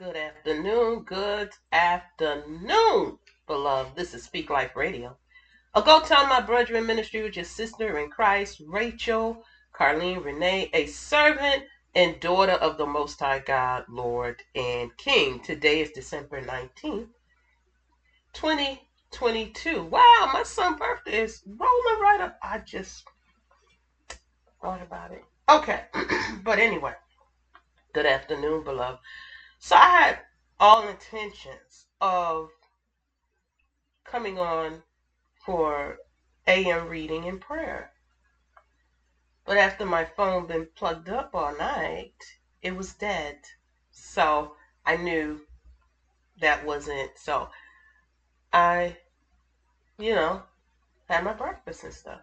Good afternoon, good afternoon, beloved. This is Speak Life Radio. I'll go tell my brethren ministry, with your sister in Christ, Rachel, Carlene Renee, a servant and daughter of the Most High God, Lord and King. Today is December 19th, 2022. Wow, my son's birthday is rolling right up. I just thought about it. Okay, but anyway, good afternoon, beloved. So I had all intentions of coming on for AM reading and prayer. But after my phone been plugged up all night, it was dead. So I knew that wasn't so I, you know, had my breakfast and stuff.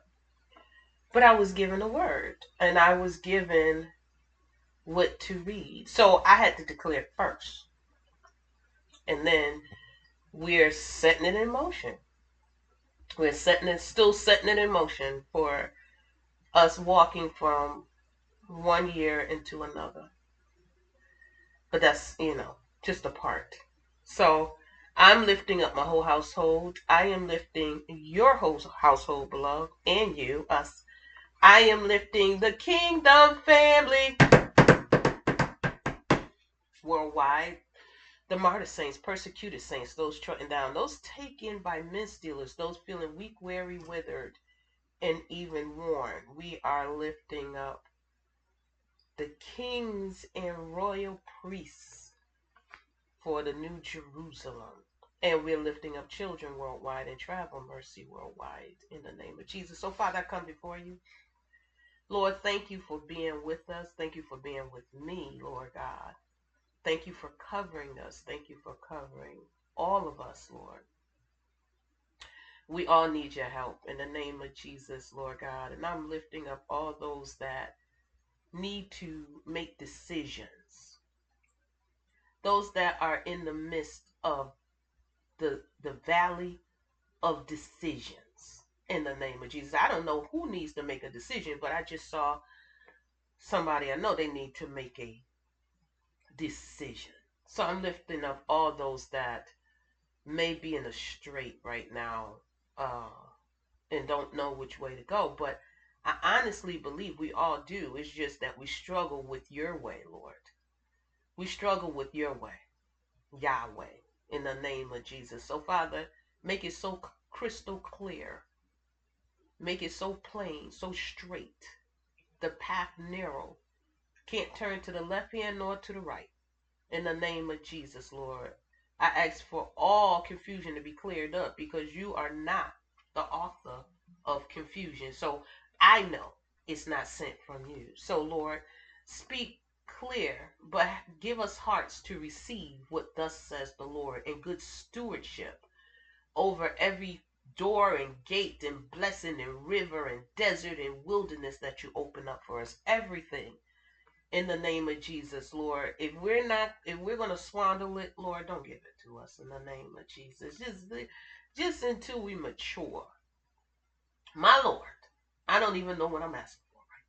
But I was given a word and I was given what to read. So I had to declare first. And then we're setting it in motion. We're setting it, still setting it in motion for us walking from one year into another. But that's, you know, just a part. So I'm lifting up my whole household. I am lifting your whole household, beloved, and you, us. I am lifting the kingdom family worldwide the martyr saints, persecuted saints, those trodden down, those taken by men stealers, those feeling weak, weary, withered, and even worn. We are lifting up the kings and royal priests for the new Jerusalem. And we're lifting up children worldwide and travel mercy worldwide in the name of Jesus. So, Father, I come before you. Lord, thank you for being with us. Thank you for being with me, Lord God. Thank you for covering us. Thank you for covering all of us, Lord. We all need your help in the name of Jesus, Lord God. And I'm lifting up all those that need to make decisions, those that are in the midst of the, the valley of decisions in the name of Jesus. I don't know who needs to make a decision, but I just saw somebody I know they need to make a decision. So I'm lifting up all those that may be in a strait right now uh, and don't know which way to go. But I honestly believe we all do. It's just that we struggle with your way, Lord. We struggle with your way, Yahweh, in the name of Jesus. So, Father, make it so crystal clear. Make it so plain, so straight. The path narrow can't turn to the left hand nor to the right. In the name of Jesus, Lord. I ask for all confusion to be cleared up because you are not the author of confusion. So I know it's not sent from you. So, Lord, speak clear, but give us hearts to receive what thus says the Lord and good stewardship over every door and gate and blessing and river and desert and wilderness that you open up for us. Everything in the name of Jesus, Lord. If we're not, if we're gonna swindle it, Lord, don't give it to us in the name of Jesus. Just, just until we mature. My Lord, I don't even know what I'm asking for right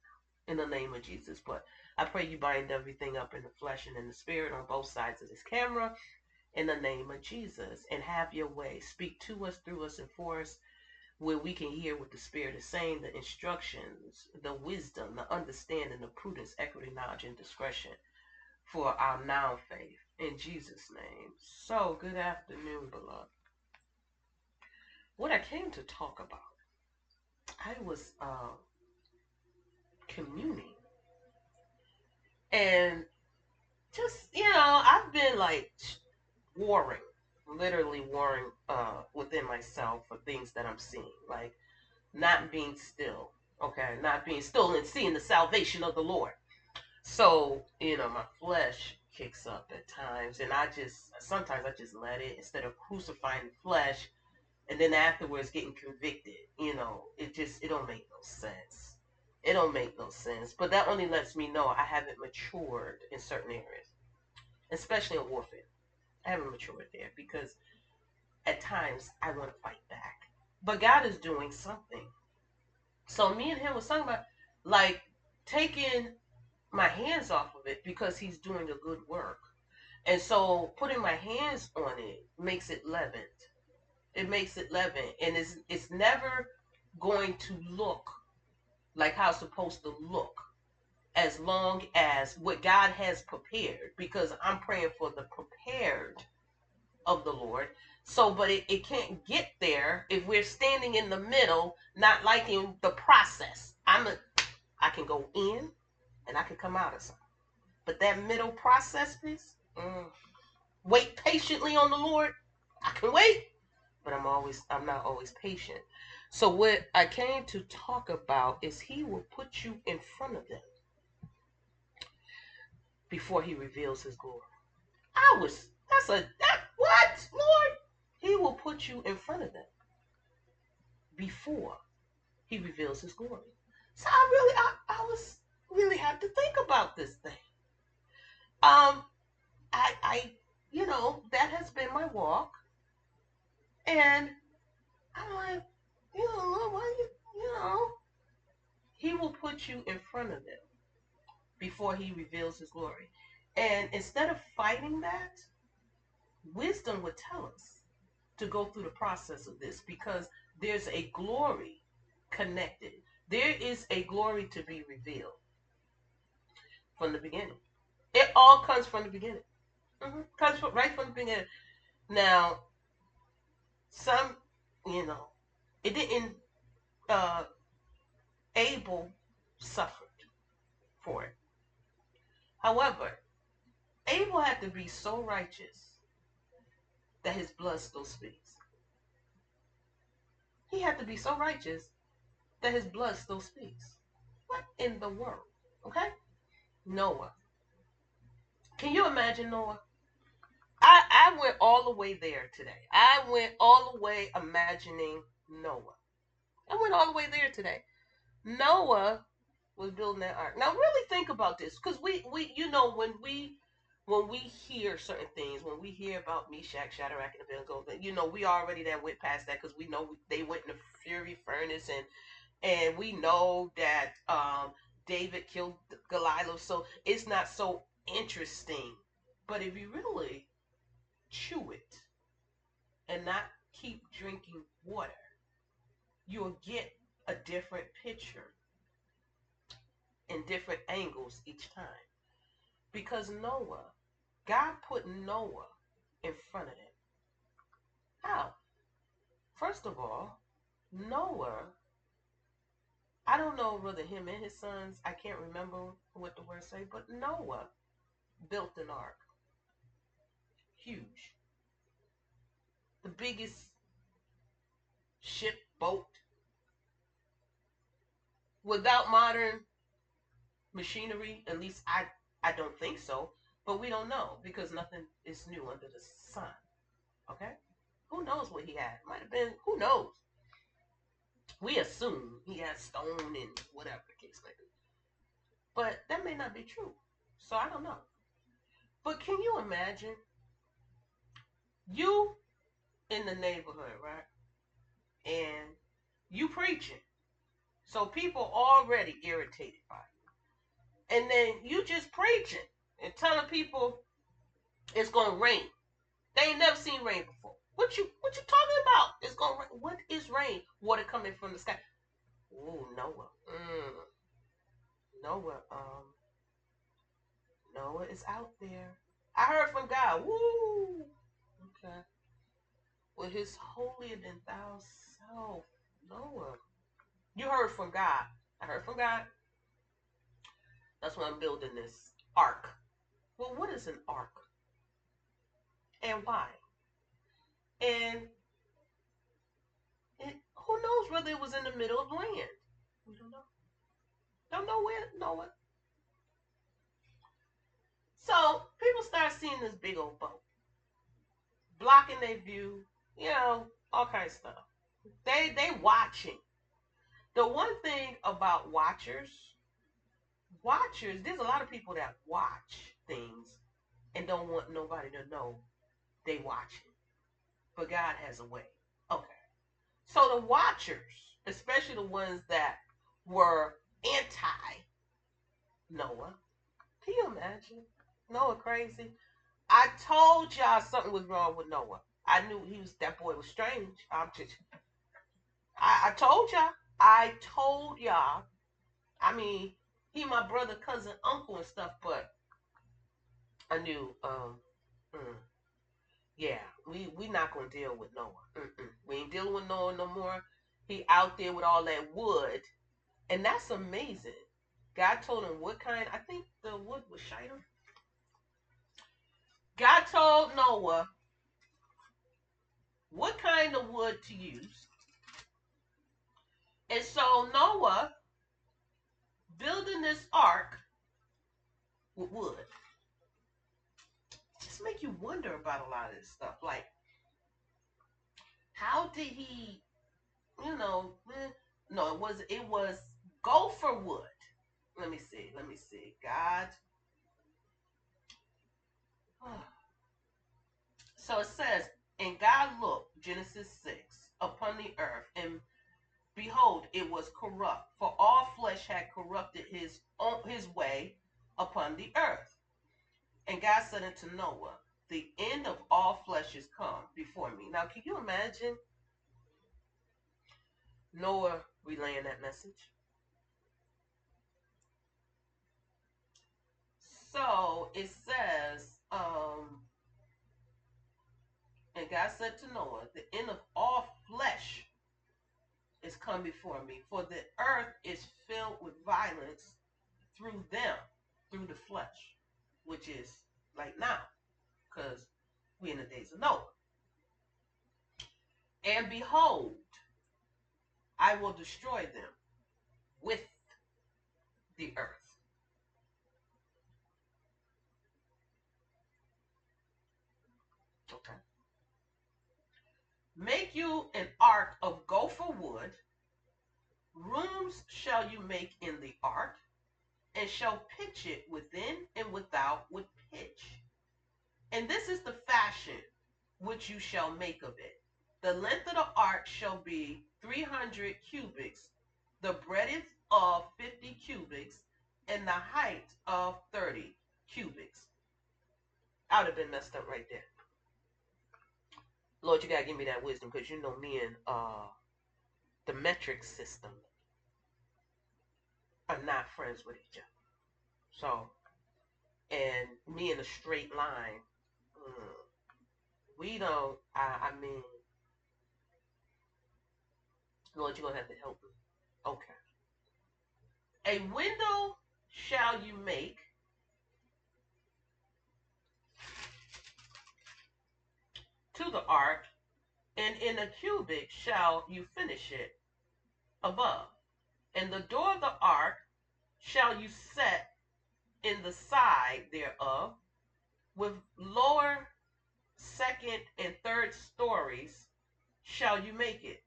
now in the name of Jesus, but I pray you bind everything up in the flesh and in the spirit on both sides of this camera in the name of Jesus and have your way. Speak to us, through us, and for us where we can hear what the Spirit is saying, the instructions, the wisdom, the understanding, the prudence, equity, knowledge, and discretion for our now faith. In Jesus' name. So, good afternoon, beloved. What I came to talk about, I was uh, communing. And just, you know, I've been like warring literally warring uh, within myself for things that I'm seeing, like not being still, okay, not being still and seeing the salvation of the Lord. So, you know, my flesh kicks up at times, and I just sometimes I just let it instead of crucifying the flesh, and then afterwards getting convicted. You know, it just it don't make no sense. It don't make no sense. But that only lets me know I haven't matured in certain areas, especially in warfare. Haven't matured there because at times I want to fight back. But God is doing something. So me and him was talking about like taking my hands off of it because he's doing a good work. And so putting my hands on it makes it leavened. It makes it leavened. And it's it's never going to look like how it's supposed to look as long as what God has prepared, because I'm praying for the prepared of the Lord. So, but it, it can't get there if we're standing in the middle, not liking the process. I'm a I can go in and I can come out of something. But that middle process piece, mm, wait patiently on the Lord. I can wait, but I'm always I'm not always patient. So what I came to talk about is he will put you in front of them before he reveals his glory. I was that's a that what, Lord? He will put you in front of them before he reveals his glory. So I really I, I was really had to think about this thing. Um I I you know, that has been my walk. And I'm like, you know, Lord, why you you know he will put you in front of them before he reveals his glory. And instead of fighting that, wisdom would tell us to go through the process of this because there's a glory connected. There is a glory to be revealed from the beginning. It all comes from the beginning. Mm-hmm. Comes from, right from the beginning. Now, some, you know, it didn't. Uh, Abel suffered for it. However, Abel had to be so righteous that his blood still speaks. He had to be so righteous that his blood still speaks. What in the world? Okay? Noah. Can you imagine Noah? I, I went all the way there today. I went all the way imagining Noah. I went all the way there today. Noah was building that ark. Now really think about this, because we we you know when we when we hear certain things, when we hear about Meshach, Shadrach, and Abednego, you know we already that went past that because we know they went in the fury furnace and and we know that um, David killed Goliath, so it's not so interesting. But if you really chew it and not keep drinking water, you'll get a different picture in different angles each time. Because Noah, God put Noah in front of him. How? First of all, Noah, I don't know whether him and his sons, I can't remember what the words say, but Noah built an ark. Huge. The biggest ship, boat, without modern machinery. At least I I don't think so. But we don't know because nothing is new under the sun. Okay? Who knows what he had? Might have been who knows. We assume he had stone and whatever the case may be. But that may not be true. So I don't know. But can you imagine you in the neighborhood, right? And you preaching. So people already irritated by you. And then you just preaching and telling people it's gonna rain. They ain't never seen rain before. What you what you talking about? It's gonna rain. What is rain? Water coming from the sky. Ooh, Noah. Mm. Noah, um Noah is out there. I heard from God. Woo! Okay. With his holier than thou self, Noah. You heard from God. I heard from God. That's why I'm building this ark. Well, what is an ark? And why? And it, who knows whether it was in the middle of land? We don't know. Don't know where, know what. So people start seeing this big old boat blocking their view, you know, all kinds of stuff. They they watching. The one thing about watchers, watchers, there's a lot of people that watch things and don't want nobody to know they watch it. But God has a way. Okay. So the watchers, especially the ones that were anti Noah, can you imagine? Noah crazy. I told y'all something was wrong with Noah. I knew he was that boy was strange. I'm just I, I told y'all. I told y'all. I mean, he my brother, cousin, uncle and stuff, but I knew um mm, yeah, we we not gonna deal with Noah. Mm-mm. We ain't dealing with Noah no more. He out there with all that wood, and that's amazing. God told him what kind. I think the wood was shiner. God told Noah what kind of wood to use. And so Noah building this ark with wood. Just make you wonder about a lot of this stuff. Like, how did he, you know, eh, no, it was it was gopher wood. Let me see. Let me see. God So it says, And God looked, Genesis 6, upon the earth, and behold, it was corrupt, for all flesh had corrupted his his way upon the earth. And God said unto Noah, The end of all flesh is come before me. Now, can you imagine Noah relaying that message? So it says, um, and God said to Noah, The end of all flesh is come before me, for the earth is filled with violence through them, through the flesh, which is like now, because we're in the days of Noah. And behold, I will destroy them with the earth. Okay. Make you an ark of gopher wood. Rooms shall you make in the ark, and shall pitch it within and without with pitch. And this is the fashion which you shall make of it. The length of the ark shall be 300 cubits, the breadth of 50 cubits, and the height of 30 cubits. I would have been messed up right there. Lord, you gotta give me that wisdom because you know me and uh the metric system are not friends with each other. So, and me in a straight line, mm, we don't. I, I mean, Lord, you're gonna have to help me. Okay. A window shall you make to the ark, and in a cubit shall you finish it above. And the door of the ark shall you set in the side thereof, with lower, second, and third stories shall you make it.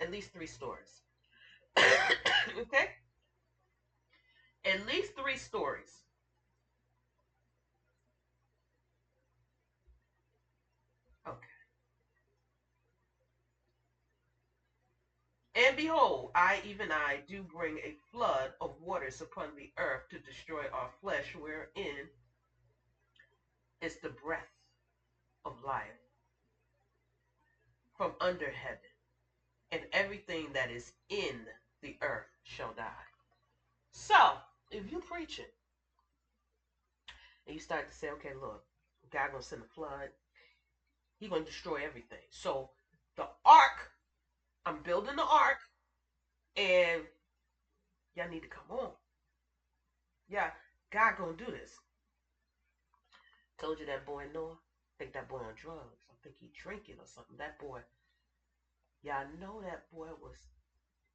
At least three stories. okay? At least three stories. And behold, I, even I, do bring a flood of waters upon the earth to destroy our flesh, wherein is the breath of life from under heaven, and everything that is in the earth shall die. So, if you preach it, and you start to say, okay, look, God gonna send a flood, He gonna destroy everything. So the ark I'm building the ark, and y'all need to come on. Yeah, God gonna do this. Told you that boy Noah. I think that boy on drugs. I think he drinking or something. That boy. Y'all know that boy was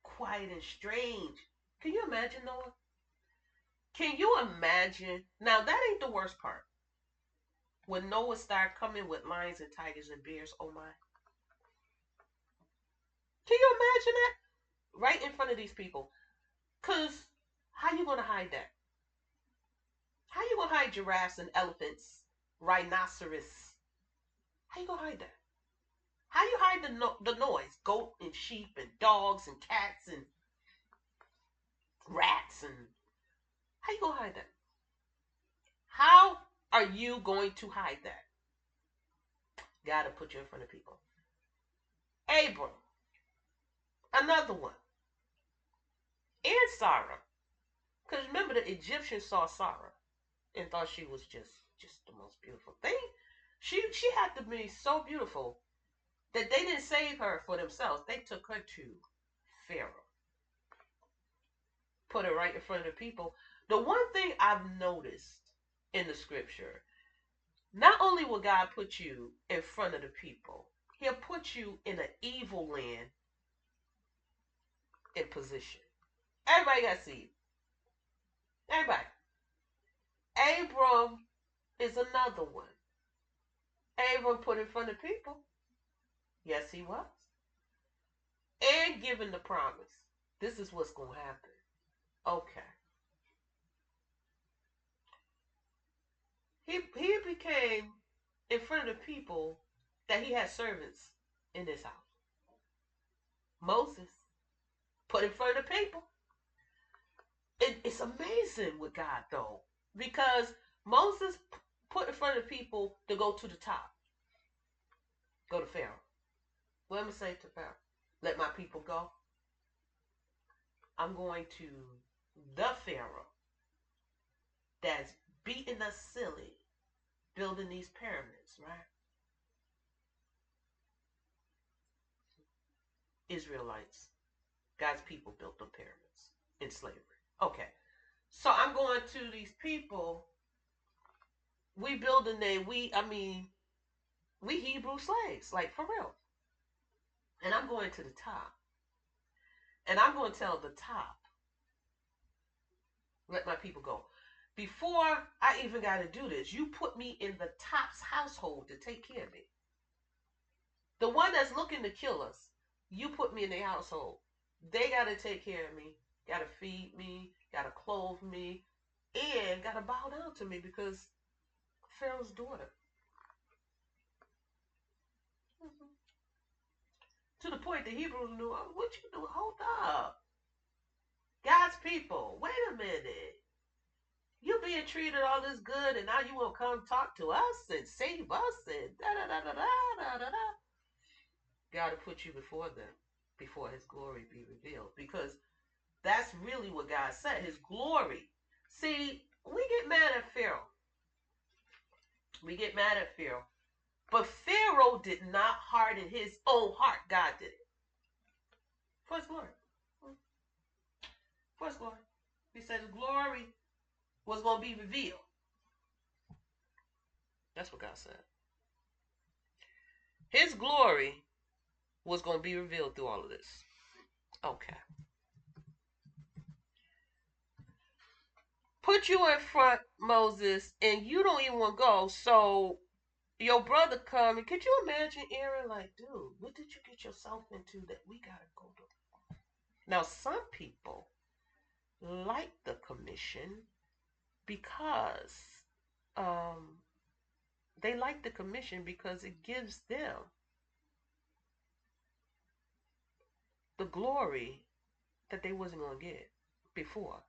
quiet and strange. Can you imagine Noah? Can you imagine? Now that ain't the worst part. When Noah started coming with lions and tigers and bears, oh my. Can you imagine that? Right in front of these people. Cause how you gonna hide that? How you gonna hide giraffes and elephants, rhinoceros? How you gonna hide that? How you hide the no- the noise? Goat and sheep and dogs and cats and rats and how you gonna hide that? How are you going to hide that? Gotta put you in front of people. Abram, another one. And Sarah. Because remember, the Egyptians saw Sarah and thought she was just just the most beautiful thing. She she had to be so beautiful that they didn't save her for themselves. They took her to Pharaoh. Put her right in front of the people. The one thing I've noticed in the scripture, not only will God put you in front of the people, he'll put you in an evil land in position. Everybody got seed. Everybody. Abram is another one. Abram put in front of people. Yes, he was. And given the promise. This is what's going to happen. Okay. He, he became in front of the people that he had servants in his house. Moses put in front of people. It, it's amazing with God, though, because Moses put in front of people to go to the top. Go to Pharaoh. Let me say to Pharaoh, let my people go. I'm going to the Pharaoh that's beating us silly building these pyramids, right? Israelites, God's people built the pyramids in slavery. Okay. So I'm going to these people. We building they we I mean we Hebrew slaves, like for real. And I'm going to the top. And I'm going to tell the top, let my people go. Before I even got to do this, you put me in the top's household to take care of me. The one that's looking to kill us, you put me in their household. They got to take care of me, got to feed me, got to clothe me, and got to bow down to me because Pharaoh's daughter. To the point the Hebrews knew, oh, what you do? Hold up. God's people, wait a minute. You being treated all this good, and now you won't come talk to us and save us and da da da da da da da. God to put you before them, before His glory be revealed, because that's really what God said. His glory. See, we get mad at Pharaoh. We get mad at Pharaoh but Pharaoh did not harden his own heart. God did it. For his glory. For his glory. He said his glory was going to be revealed. That's what God said. His glory was going to be revealed through all of this. Okay. Put you in front, Moses, and you don't even want to go. So your brother coming. Could you imagine Aaron like, dude, what did you get yourself into that we gotta go to? Now, some people like the commission because um, they like the commission because it gives them the glory that they wasn't gonna get before.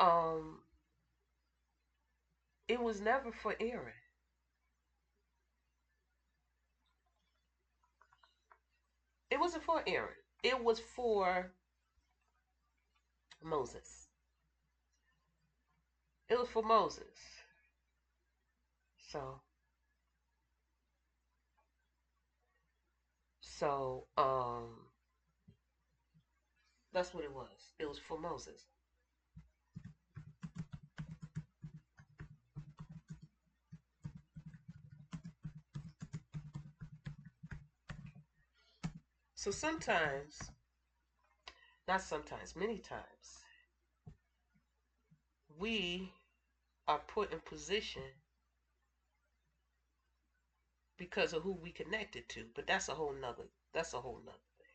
Um, it was never for Aaron. It wasn't for Aaron. It was for Moses. It was for Moses. So so um that's what it was. It was for Moses. So sometimes, not sometimes, many times, we are put in position because of who we connected to. But that's a whole nother that's a whole nother thing.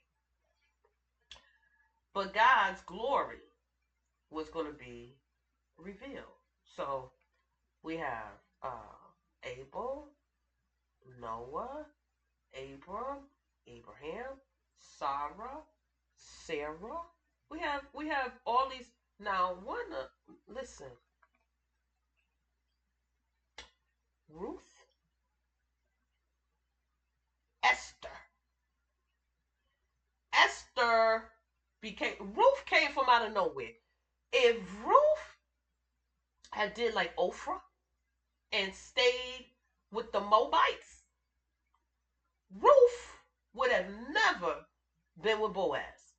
But God's glory was going to be revealed. So we have uh, Abel, Noah, Abram, Abraham, Sarah, Sarah. We have we have all these now. One, uh, Listen. Ruth, Esther. Esther became Ruth came from out of nowhere. If Ruth had did like Ophrah and stayed with the Moabites, Ruth would have never been with Boaz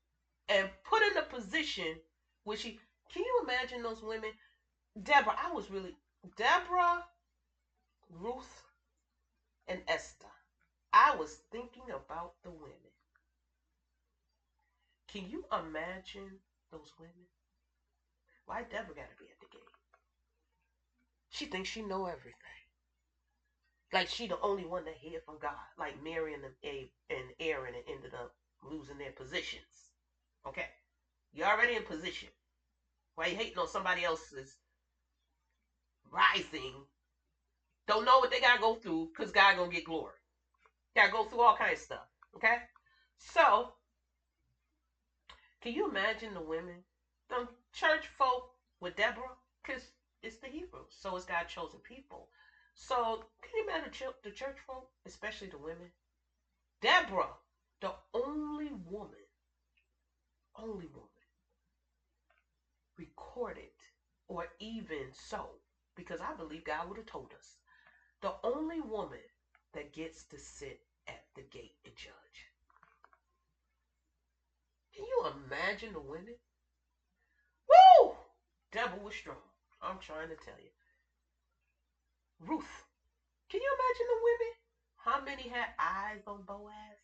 and put in a position where she can you imagine those women? Deborah, I was really Deborah, Ruth, and Esther. I was thinking about the women. Can you imagine those women? Why Deborah gotta be at the gate? She thinks she know everything. Like she the only one that hear from God. Like Miriam, Abe and Aaron and ended up losing their positions. Okay. You're already in position. Why you hating on somebody else's rising? Don't know what they gotta go through because God gonna get glory. Gotta go through all kinds of stuff. Okay? So can you imagine the women? The church folk with Deborah? Because it's the Hebrews. So it's God chosen people. So can you imagine the church folk, especially the women? Deborah, the only woman, only woman, recorded or even so, because I believe God would have told us, the only woman that gets to sit at the gate and judge. Can you imagine the women? Woo! Devil was strong. I'm trying to tell you. Ruth. Can you imagine the women? How many had eyes on Boaz?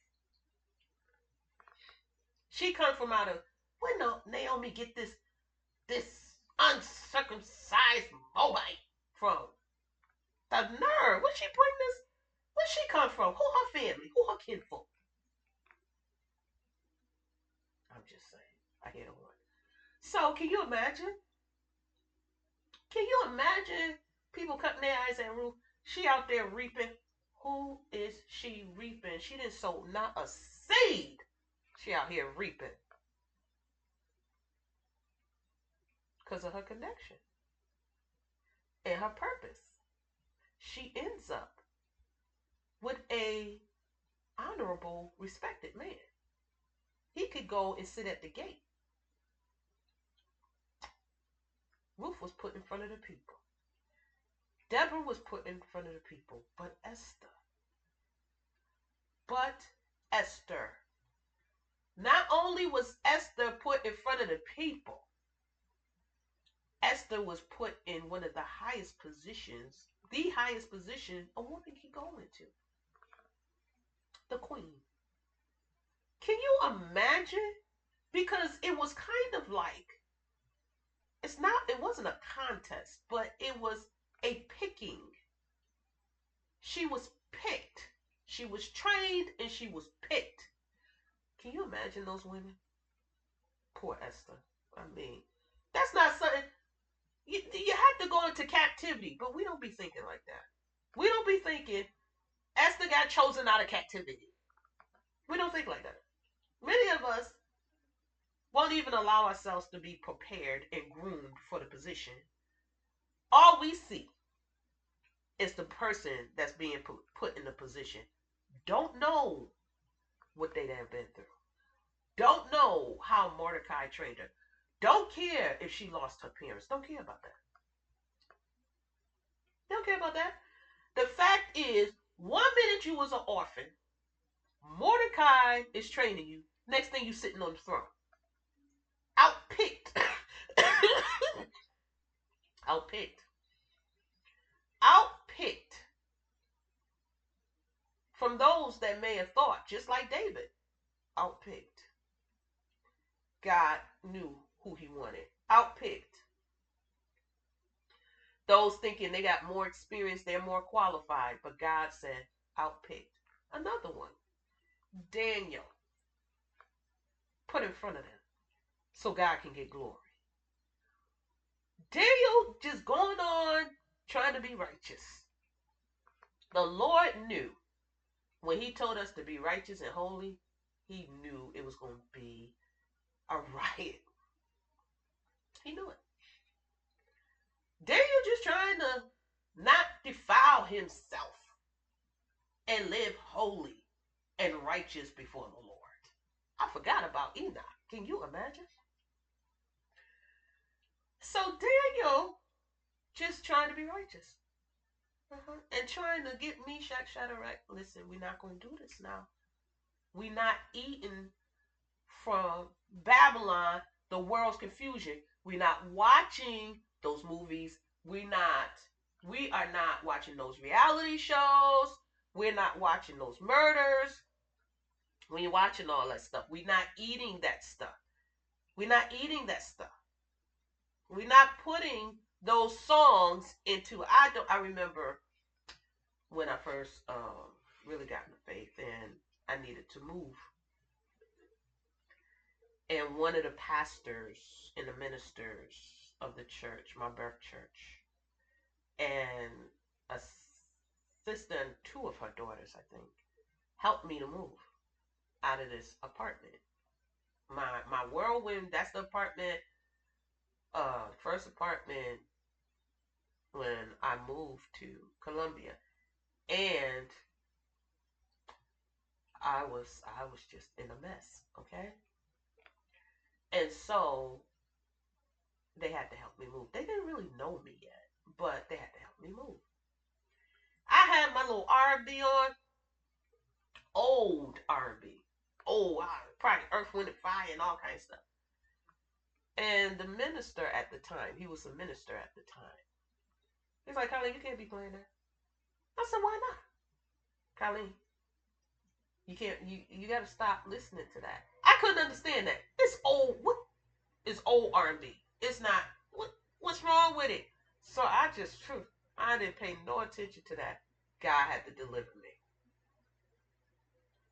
She come from out of when no Naomi get this this uncircumcised Moabite from? The nerve. Where she bring this? Where she come from? Who her family? Who her kinfolk? I'm just saying. I hear the word. So can you imagine? Can you imagine people cutting their eyes at Ruth? She out there reaping. Who is she reaping? She didn't sow not a seed. She out here reaping. Because of her connection and her purpose. She ends up with a honorable, respected man. He could go and sit at the gate. Ruth was put in front of the people. Deborah was put in front of the people, but Esther. But Esther. Not only was Esther put in front of the people, Esther was put in one of the highest positions, the highest position a woman can go into. The queen. Can you imagine? Because it was kind of like it's not it wasn't a contest, but it was a picking. She was picked. She was trained and she was picked. Can you imagine those women? Poor Esther. I mean, that's not something you, you have to go into captivity, but we don't be thinking like that. We don't be thinking Esther got chosen out of captivity. We don't think like that. Many of us won't even allow ourselves to be prepared and groomed for the position. All we see is the person that's being put in the position. Don't know what they have been through. Don't know how Mordecai trained her. Don't care if she lost her parents. Don't care about that. Don't care about that. The fact is, one minute you was an orphan, Mordecai is training you. Next thing you sitting on the throne. Outpicked. Outpicked. Outpicked from those that may have thought, just like David, outpicked. God knew who he wanted. Outpicked. Those thinking they got more experience, they're more qualified, but God said, outpicked. Another one. Daniel put in front of them so God can get glory. Daniel just going on trying to be righteous. The Lord knew when He told us to be righteous and holy, He knew it was going to be a riot. He knew it. Daniel just trying to not defile himself and live holy and righteous before the Lord. I forgot about Enoch. Can you imagine? So Daniel just trying to be righteous uh-huh. and trying to get Meshach Shadrach. Listen, we're not going to do this now. We're not eating from Babylon, the world's confusion. We're not watching those movies. We're not. We are not watching those reality shows. We're not watching those murders. We're watching all that stuff. We're not eating that stuff. We're not eating that stuff. We're not putting those songs into I don't I remember when I first um, really got into faith and I needed to move. And one of the pastors and the ministers of the church, my birth church, and a sister and two of her daughters, I think, helped me to move out of this apartment. My my whirlwind, that's the apartment, uh, first apartment when I moved to Columbia and I was I was just in a mess, okay? And so they had to help me move. They didn't really know me yet, but they had to help me move. I had my little R&B on, old R&B, old probably Earth, Wind, and Fire, and all kinds of stuff. And the minister at the time, he was a minister at the time. He's like, Colleen, you can't be playing that. I said, why not? Colleen, you can't you you gotta stop listening to that. I couldn't understand that. It's old what is old R and B. It's not what what's wrong with it? So I just truth I didn't pay no attention to that. God had to deliver me.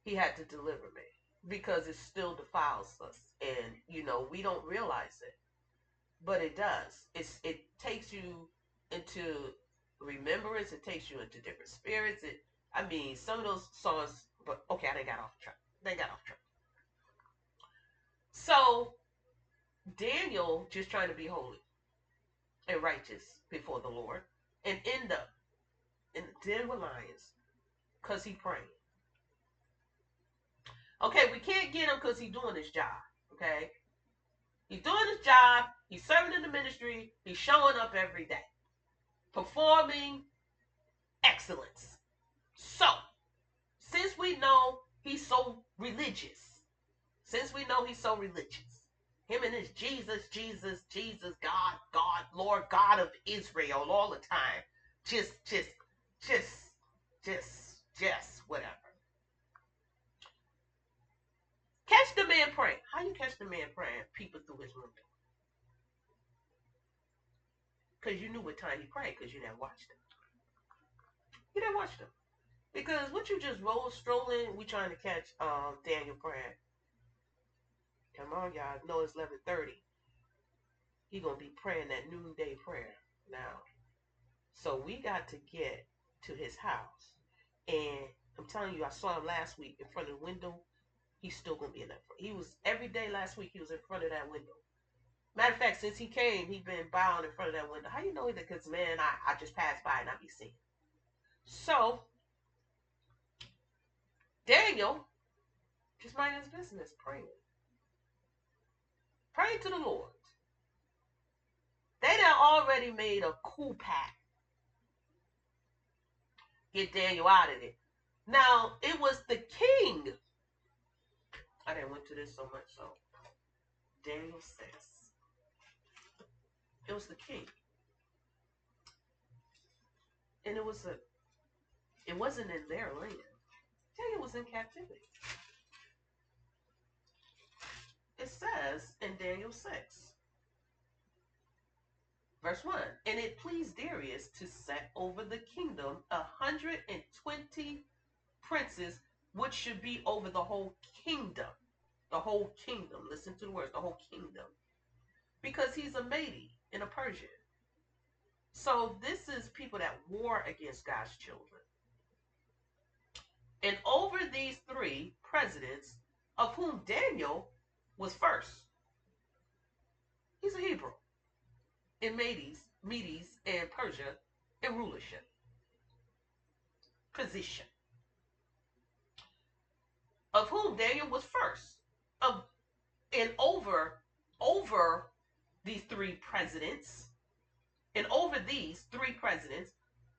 He had to deliver me because it still defiles us. And you know, we don't realize it. But it does. It's it takes you into remembrance. It takes you into different spirits. It, I mean, some of those songs, but okay, I didn't got off track. They got off track. So Daniel just trying to be holy and righteous before the Lord, and end up in the den with lions because he praying. Okay, we can't get him because he's doing his job. Okay, he's doing his job. He's serving in the ministry. He's showing up every day performing excellence. So, since we know he's so religious, since we know he's so religious, him and his Jesus, Jesus, Jesus, God, God, Lord, God of Israel, all the time, just, just, just, just, just, whatever. Catch the man praying. How you catch the man praying? People through his window. Because you knew what time he prayed because you didn't watch them. You didn't watch them. Because what you just roll strolling, we trying to catch um, Daniel praying. Come on, y'all. know it's 1130. He to be praying that noonday prayer now. So we got to get to his house. And I'm telling you, I saw him last week in front of the window. He's still to be in that. He was, every day last week, he was in front of that window. Matter of fact, since he came, he been bowing in front of that window. How you know that? Because man, I, I just passed by and I be seeing. So Daniel just minding his business, praying, praying to the Lord. They done already made a coup pact. Get Daniel out of it. Now it was the king. I didn't went to this so much, so Daniel six. It was the king. And it was a it wasn't in their land. Daniel was in captivity. It says in Daniel 6, verse 1 And it pleased Darius to set over the kingdom a hundred and twenty princes, which should be over the whole kingdom. The whole kingdom. Listen to the words, the whole kingdom. Because he's a Mede in a Persian. So this is people that war against God's children. And over these three presidents, of whom Daniel was first. He's a Hebrew in Medes, Medes and Persia in rulership. position, of whom Daniel was first. Of and over over these three presidents, and over these three presidents,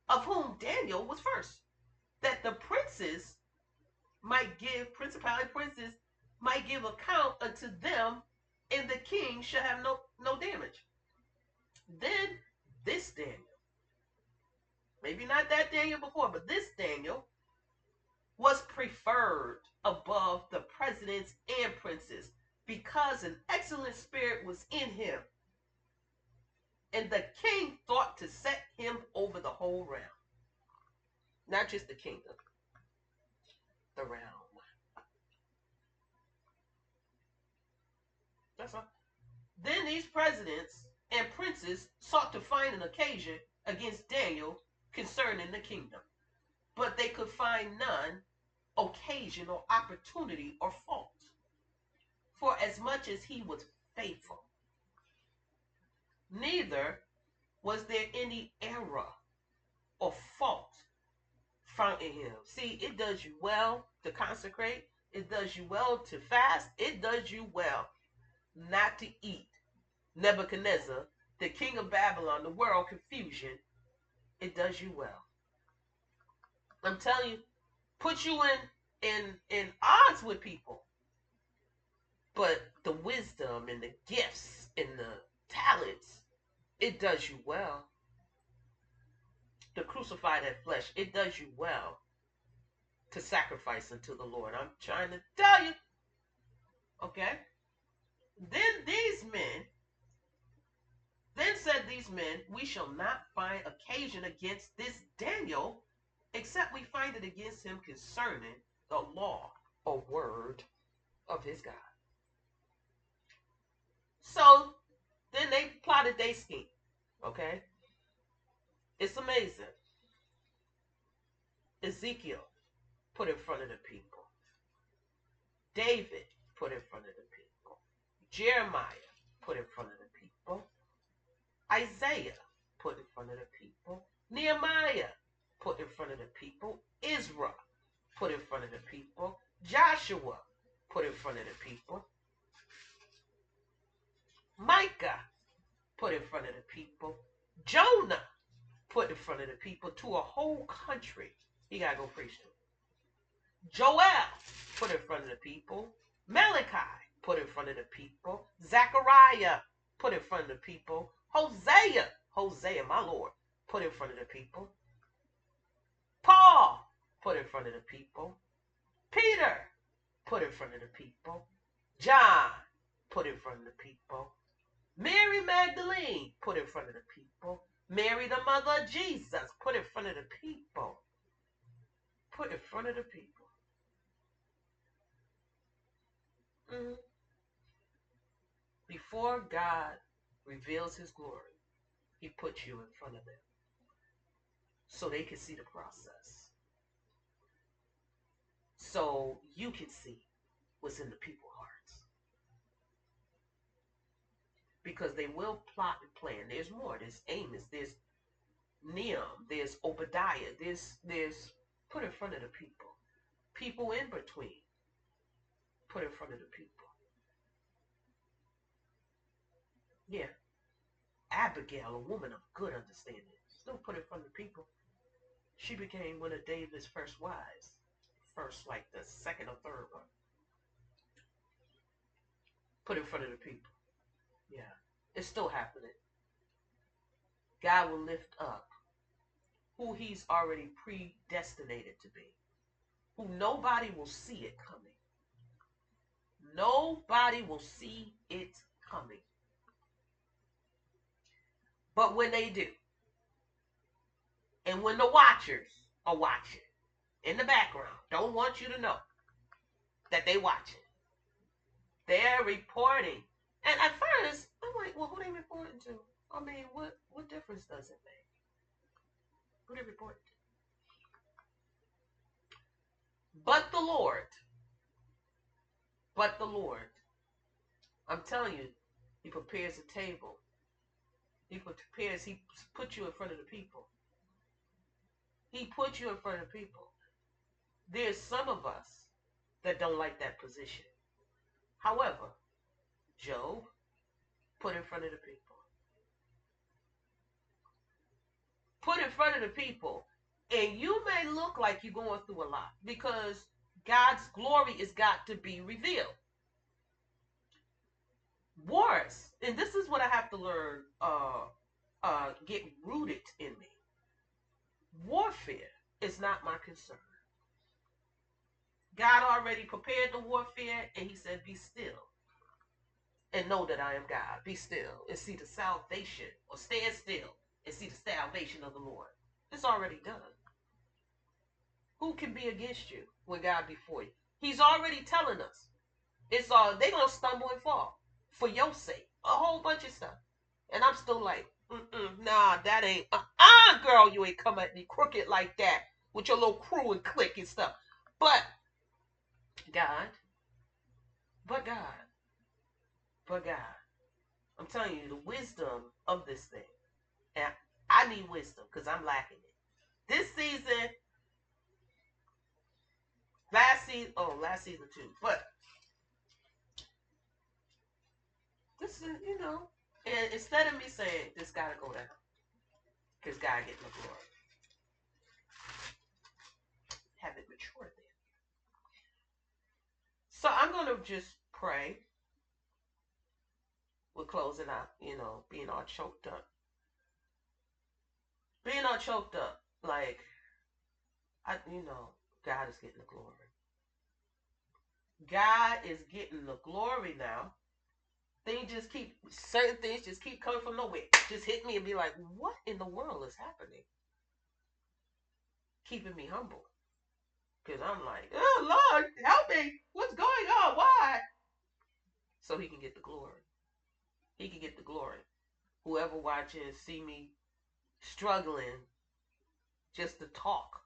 of whom Daniel was first, that the princes might give principality princes might give account unto them, and the king shall have no no damage. Then this Daniel, maybe not that Daniel before, but this Daniel was preferred above the presidents and princes because an excellent spirit was in him. And the king thought to set him over the whole realm. Not just the kingdom, the realm. That's all. Then these presidents and princes sought to find an occasion against Daniel concerning the kingdom, but they could find none occasion or opportunity or fault. For as much as he was faithful, neither was there any error or fault found in him. See, it does you well to consecrate, it does you well to fast, it does you well not to eat. Nebuchadnezzar, the king of Babylon, the world confusion, it does you well. I'm telling you, put you in in in odds with people. But the wisdom and the gifts and the talents, it does you well. To crucify that flesh, it does you well to sacrifice unto the Lord. I'm trying to tell you. Okay? Then these men, then said these men, we shall not find occasion against this Daniel, except we find it against him concerning the law or word of his God. So then they plotted their scheme. Okay? It's amazing. Ezekiel put in front of the people. David put in front of the people. Jeremiah put in front of the people. Isaiah put in front of the people. Nehemiah put in front of the people. Israel put in front of the people. Joshua put in front of the people. Micah put in front of the people. Jonah put in front of the people to a whole country. He got to go preach to. Joel put in front of the people. Malachi put in front of the people. Zechariah put in front of the people. Hosea, Hosea, my Lord, put in front of the people. Paul put in front of the people. Peter put in front of the people. John put in front of the people. Mary Magdalene put in front of the people. Mary, the mother of Jesus, put in front of the people. Put in front of the people. Mhm. Before God reveals his glory, he puts you in front of them so they can see the process. So you can see what's in the people's hearts. Because they will plot and plan. There's more. There's Amos. There's Nahum. There's Obadiah. There's there's put in front of the people. People in between. Put in front of the people. Yeah. Abigail, a woman of good understanding, still put front of the people. She became one of David's first wives. First, like the second or third one. Put in front of the people. Yeah. It's still happening. God will lift up who he's already predestinated to be. Who nobody will see it coming. Nobody will see it coming. But when they do, and when the watchers are watching in the background, don't want you to know that they watching. They're reporting. And at first, I'm like, well, who they reporting to? I mean, what what difference does it make? Who they reporting to? But the Lord. But the Lord. I'm telling you, He prepares a table. He prepares, He puts you in front of the people. He puts you in front of people. There's some of us that don't like that position. However, Job put in front of the people. Put in front of the people. And you may look like you're going through a lot because God's glory has got to be revealed. Wars, and this is what I have to learn, uh, uh, get rooted in me. Warfare is not my concern. God already prepared the warfare, and He said, Be still and know that I am God. Be still and see the salvation, or stand still and see the salvation of the Lord. It's already done. Who can be against you when God before you? He's already telling us. It's all they're gonna stumble and fall for your sake. A whole bunch of stuff. And I'm still like, nah, that ain't. Uh-uh, girl, you ain't come at me crooked like that with your little crew and clique and stuff. But God, but God, but God. I'm telling you the wisdom of this thing. And I need wisdom because I'm lacking it. This season, last season, oh, last season too. But this is, you know, and instead of me saying this gotta go down, because God getting the glory, have it mature then. So I'm gonna just pray. We're closing out, you know, being all choked up. Being all choked up, like I you know, God is getting the glory. God is getting the glory now things just keep certain things just keep coming from nowhere. Just hit me and be like, what in the world is happening? Keeping me humble. Cause I'm like, oh Lord, help me. What's going on? Why? So he can get the glory. He can get the glory. Whoever watches see me struggling just to talk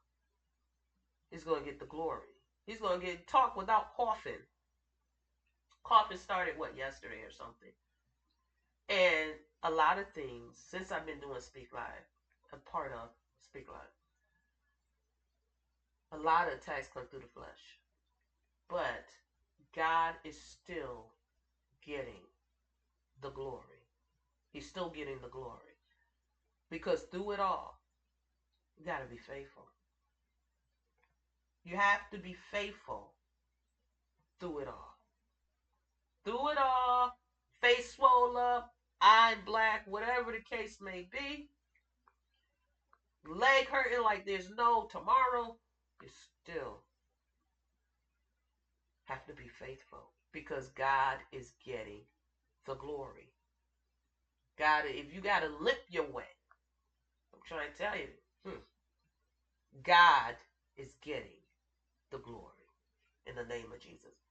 is gonna get the glory. He's gonna get talk without coughing coughing started what yesterday or something. And a lot of things since I've been doing Speak Live, a part of Speak Live. A lot of attacks come through the flesh. But God is still getting the glory. He's still getting the glory. Because through it all, you got to be faithful. You have to be faithful through it all through it all, face swole up, eye black, whatever the case may be, leg hurting like there's no tomorrow, you still have to be faithful because God is getting the glory. God, if you got to lip your way, I'm trying to tell you, hmm, God is getting the glory in the name of Jesus.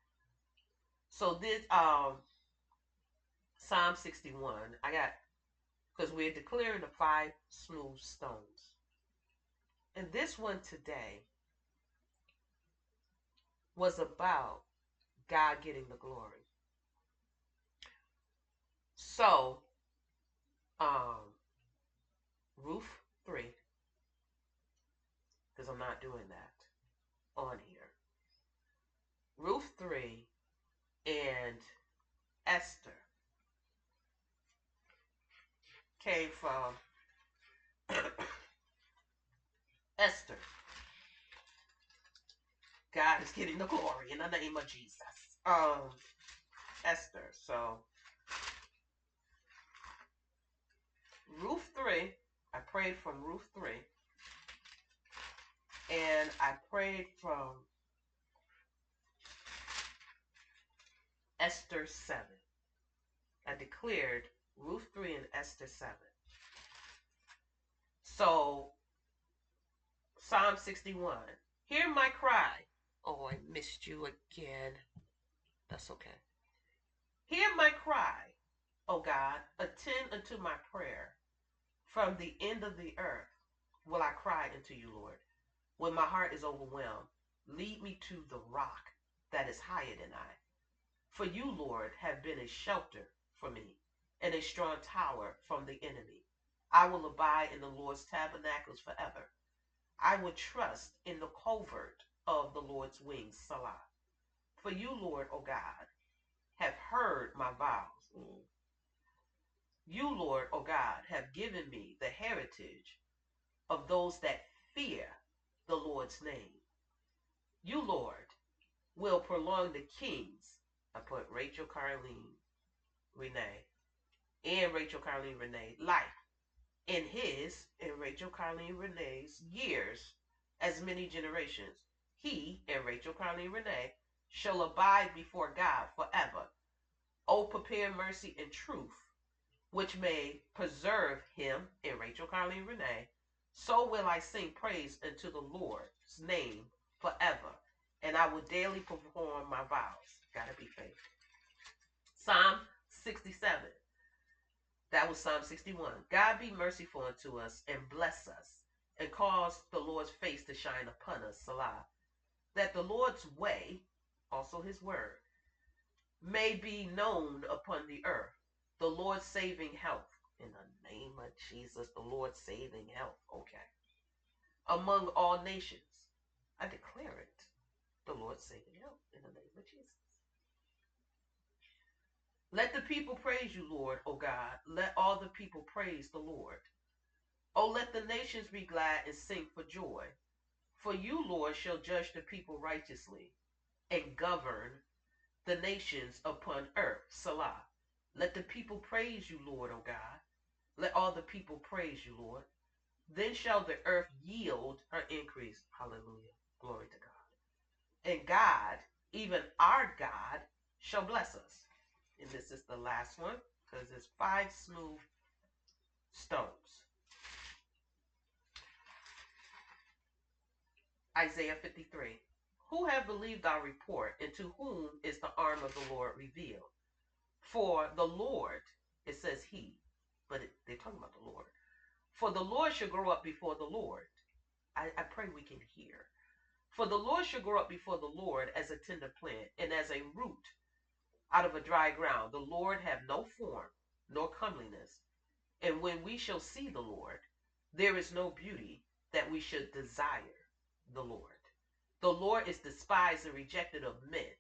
So this um Psalm 61, I got because we're declaring the five smooth stones. And this one today was about God getting the glory. So, um, Ruth 3, because I'm not doing that on here. Roof 3 and Esther came from Esther. God is getting the glory in the name of Jesus. Um, Esther. So, Ruth 3, I prayed from Ruth 3. And I prayed from Esther 7. I declared Ruth 3 and Esther 7. So, Psalm 61. Hear my cry. Oh, I missed you again. That's okay. Hear my cry, O God. Attend unto my prayer. From the end of the earth will I cry unto you, Lord. When my heart is overwhelmed, lead me to the rock that is higher than I for you, Lord, have been a shelter for me and a strong tower from the enemy. I will abide in the Lord's tabernacles forever. I would trust in the covert of the Lord's wings, Selah. For you, Lord, O God, have heard my vows. You, Lord, O God, have given me the heritage of those that fear the Lord's name. You, Lord, will prolong the kings. I put Rachel Carleen Renee and Rachel Carleen Renee life in his and Rachel Carleen Renee's years as many generations. He and Rachel Carleen Renee shall abide before God forever. O prepare mercy and truth which may preserve him and Rachel Carleen Renee, so will I sing praise unto the Lord's name forever, and I will daily perform my vows. Gotta be faithful. Psalm 67. That was Psalm 61. God be merciful unto us and bless us, and cause the Lord's face to shine upon us, Selah. That the Lord's way, also his word, may be known upon the earth the Lord's saving health. In the name of Jesus, the Lord's saving health. Okay. Among all nations. I declare it. The Lord's saving health in the name of Jesus. Let the people praise you, Lord, O God. Let all the people praise the Lord. Oh, let the nations be glad and sing for joy. For you, Lord, shall judge the people righteously and govern the nations upon earth. Selah. Let the people praise you, Lord, O God. Let all the people praise you, Lord. Then shall the earth yield her increase. Hallelujah. Glory to God. And God, even our God, shall bless us. And this is the last one because it's five smooth stones. Isaiah 53. Who have believed our report, and to whom is the arm of the Lord revealed? For the Lord, it says he, but it, they're talking about the Lord. For the Lord shall grow up before the Lord. I, I pray we can hear. For the Lord shall grow up before the Lord as a tender plant and as a root out of a dry ground. The Lord have no form nor comeliness. And when we shall see the Lord, there is no beauty that we should desire the Lord. The Lord is despised and rejected of men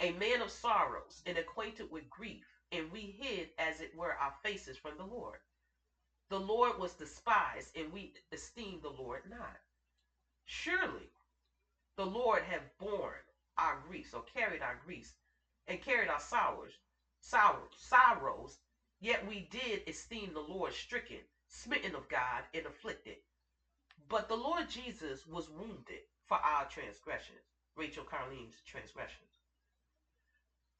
a man of sorrows and acquainted with grief, and we hid as it were our faces from the Lord. The Lord was despised, and we esteemed the Lord not. Surely the Lord have borne our griefs, or carried our griefs, and carried our sorrows, sorrows, yet we did esteem the Lord stricken, smitten of God, and afflicted. But the Lord Jesus was wounded for our transgressions, Rachel Carleen's transgressions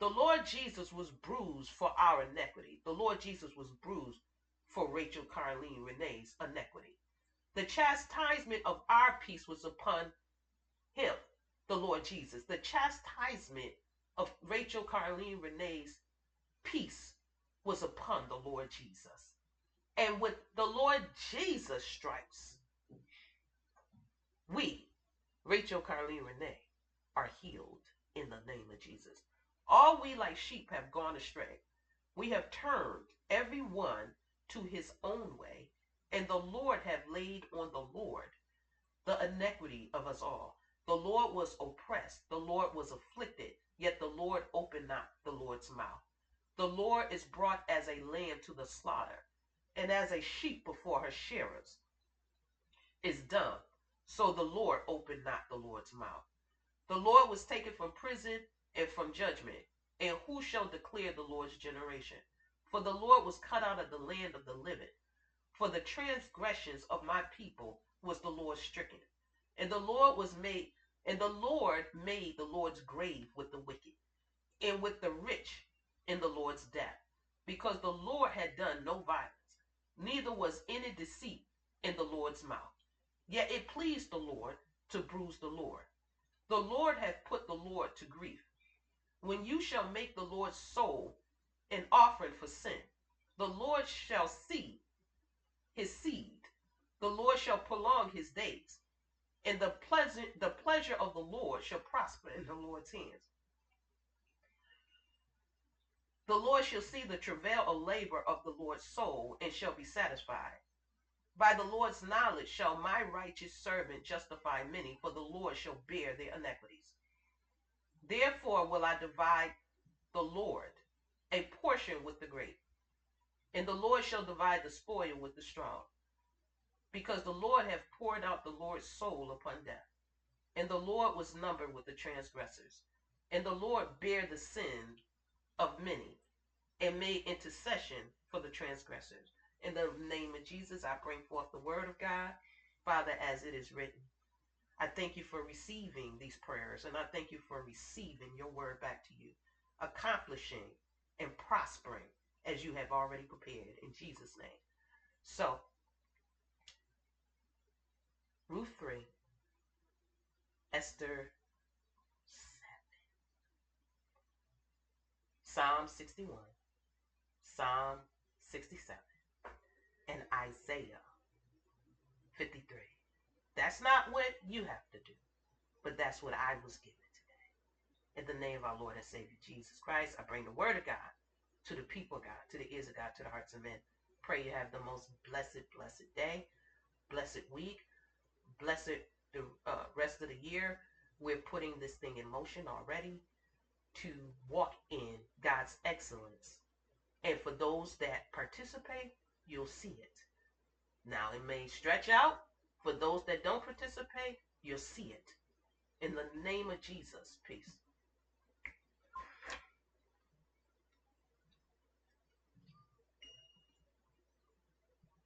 the Lord Jesus was bruised for our iniquity. The Lord Jesus was bruised for Rachel Carleen Renee's iniquity. The chastisement of our peace was upon him, the Lord Jesus. The chastisement of Rachel Carleen Renee's peace was upon the Lord Jesus. And with the Lord Jesus' stripes, we, Rachel Carleen Renee, are healed in the name of Jesus. All we like sheep have gone astray. We have turned every one to his own way, and the Lord have laid on the Lord the iniquity of us all. The Lord was oppressed, the Lord was afflicted, yet the Lord opened not the Lord's mouth. The Lord is brought as a lamb to the slaughter, and as a sheep before her shearers is dumb. So the Lord opened not the Lord's mouth. The Lord was taken from prison and from judgment. And who shall declare the Lord's generation? For the Lord was cut out of the land of the living. For the transgressions of my people was the Lord stricken. And the Lord was made, and the Lord made the Lord's grave with the wicked, and with the rich in the Lord's death, because the Lord had done no violence, neither was any deceit in the Lord's mouth. Yet it pleased the Lord to bruise the Lord. The Lord hath put the Lord to grief when you shall make the Lord's soul an offering for sin, the Lord shall see his seed. The Lord shall prolong his days, and the pleasant the pleasure of the Lord shall prosper in the Lord's hands. The Lord shall see the travail of labor of the Lord's soul and shall be satisfied. By the Lord's knowledge shall my righteous servant justify many, for the Lord shall bear their iniquities. Therefore will I divide the Lord a portion with the great, and the Lord shall divide the spoil with the strong. Because the Lord hath poured out the Lord's soul upon death, and the Lord was numbered with the transgressors, and the Lord bare the sin of many, and made intercession for the transgressors. In the name of Jesus, I bring forth the word of God, Father, as it is written. I thank you for receiving these prayers, and I thank you for receiving your word back to you, accomplishing and prospering as you have already prepared in Jesus' name. So, Ruth 3, Esther 7, Psalm 61, Psalm 67, and Isaiah 53. That's not what you have to do, but that's what I was given today. In the name of our Lord and Savior Jesus Christ, I bring the word of God to the people of God, to the ears of God, to the hearts of men. Pray you have the most blessed, blessed day, blessed week, blessed the uh, rest of the year. We're putting this thing in motion already to walk in God's excellence. And for those that participate, you'll see it. Now, it may stretch out. For those that don't participate, you'll see it. In the name of Jesus, peace.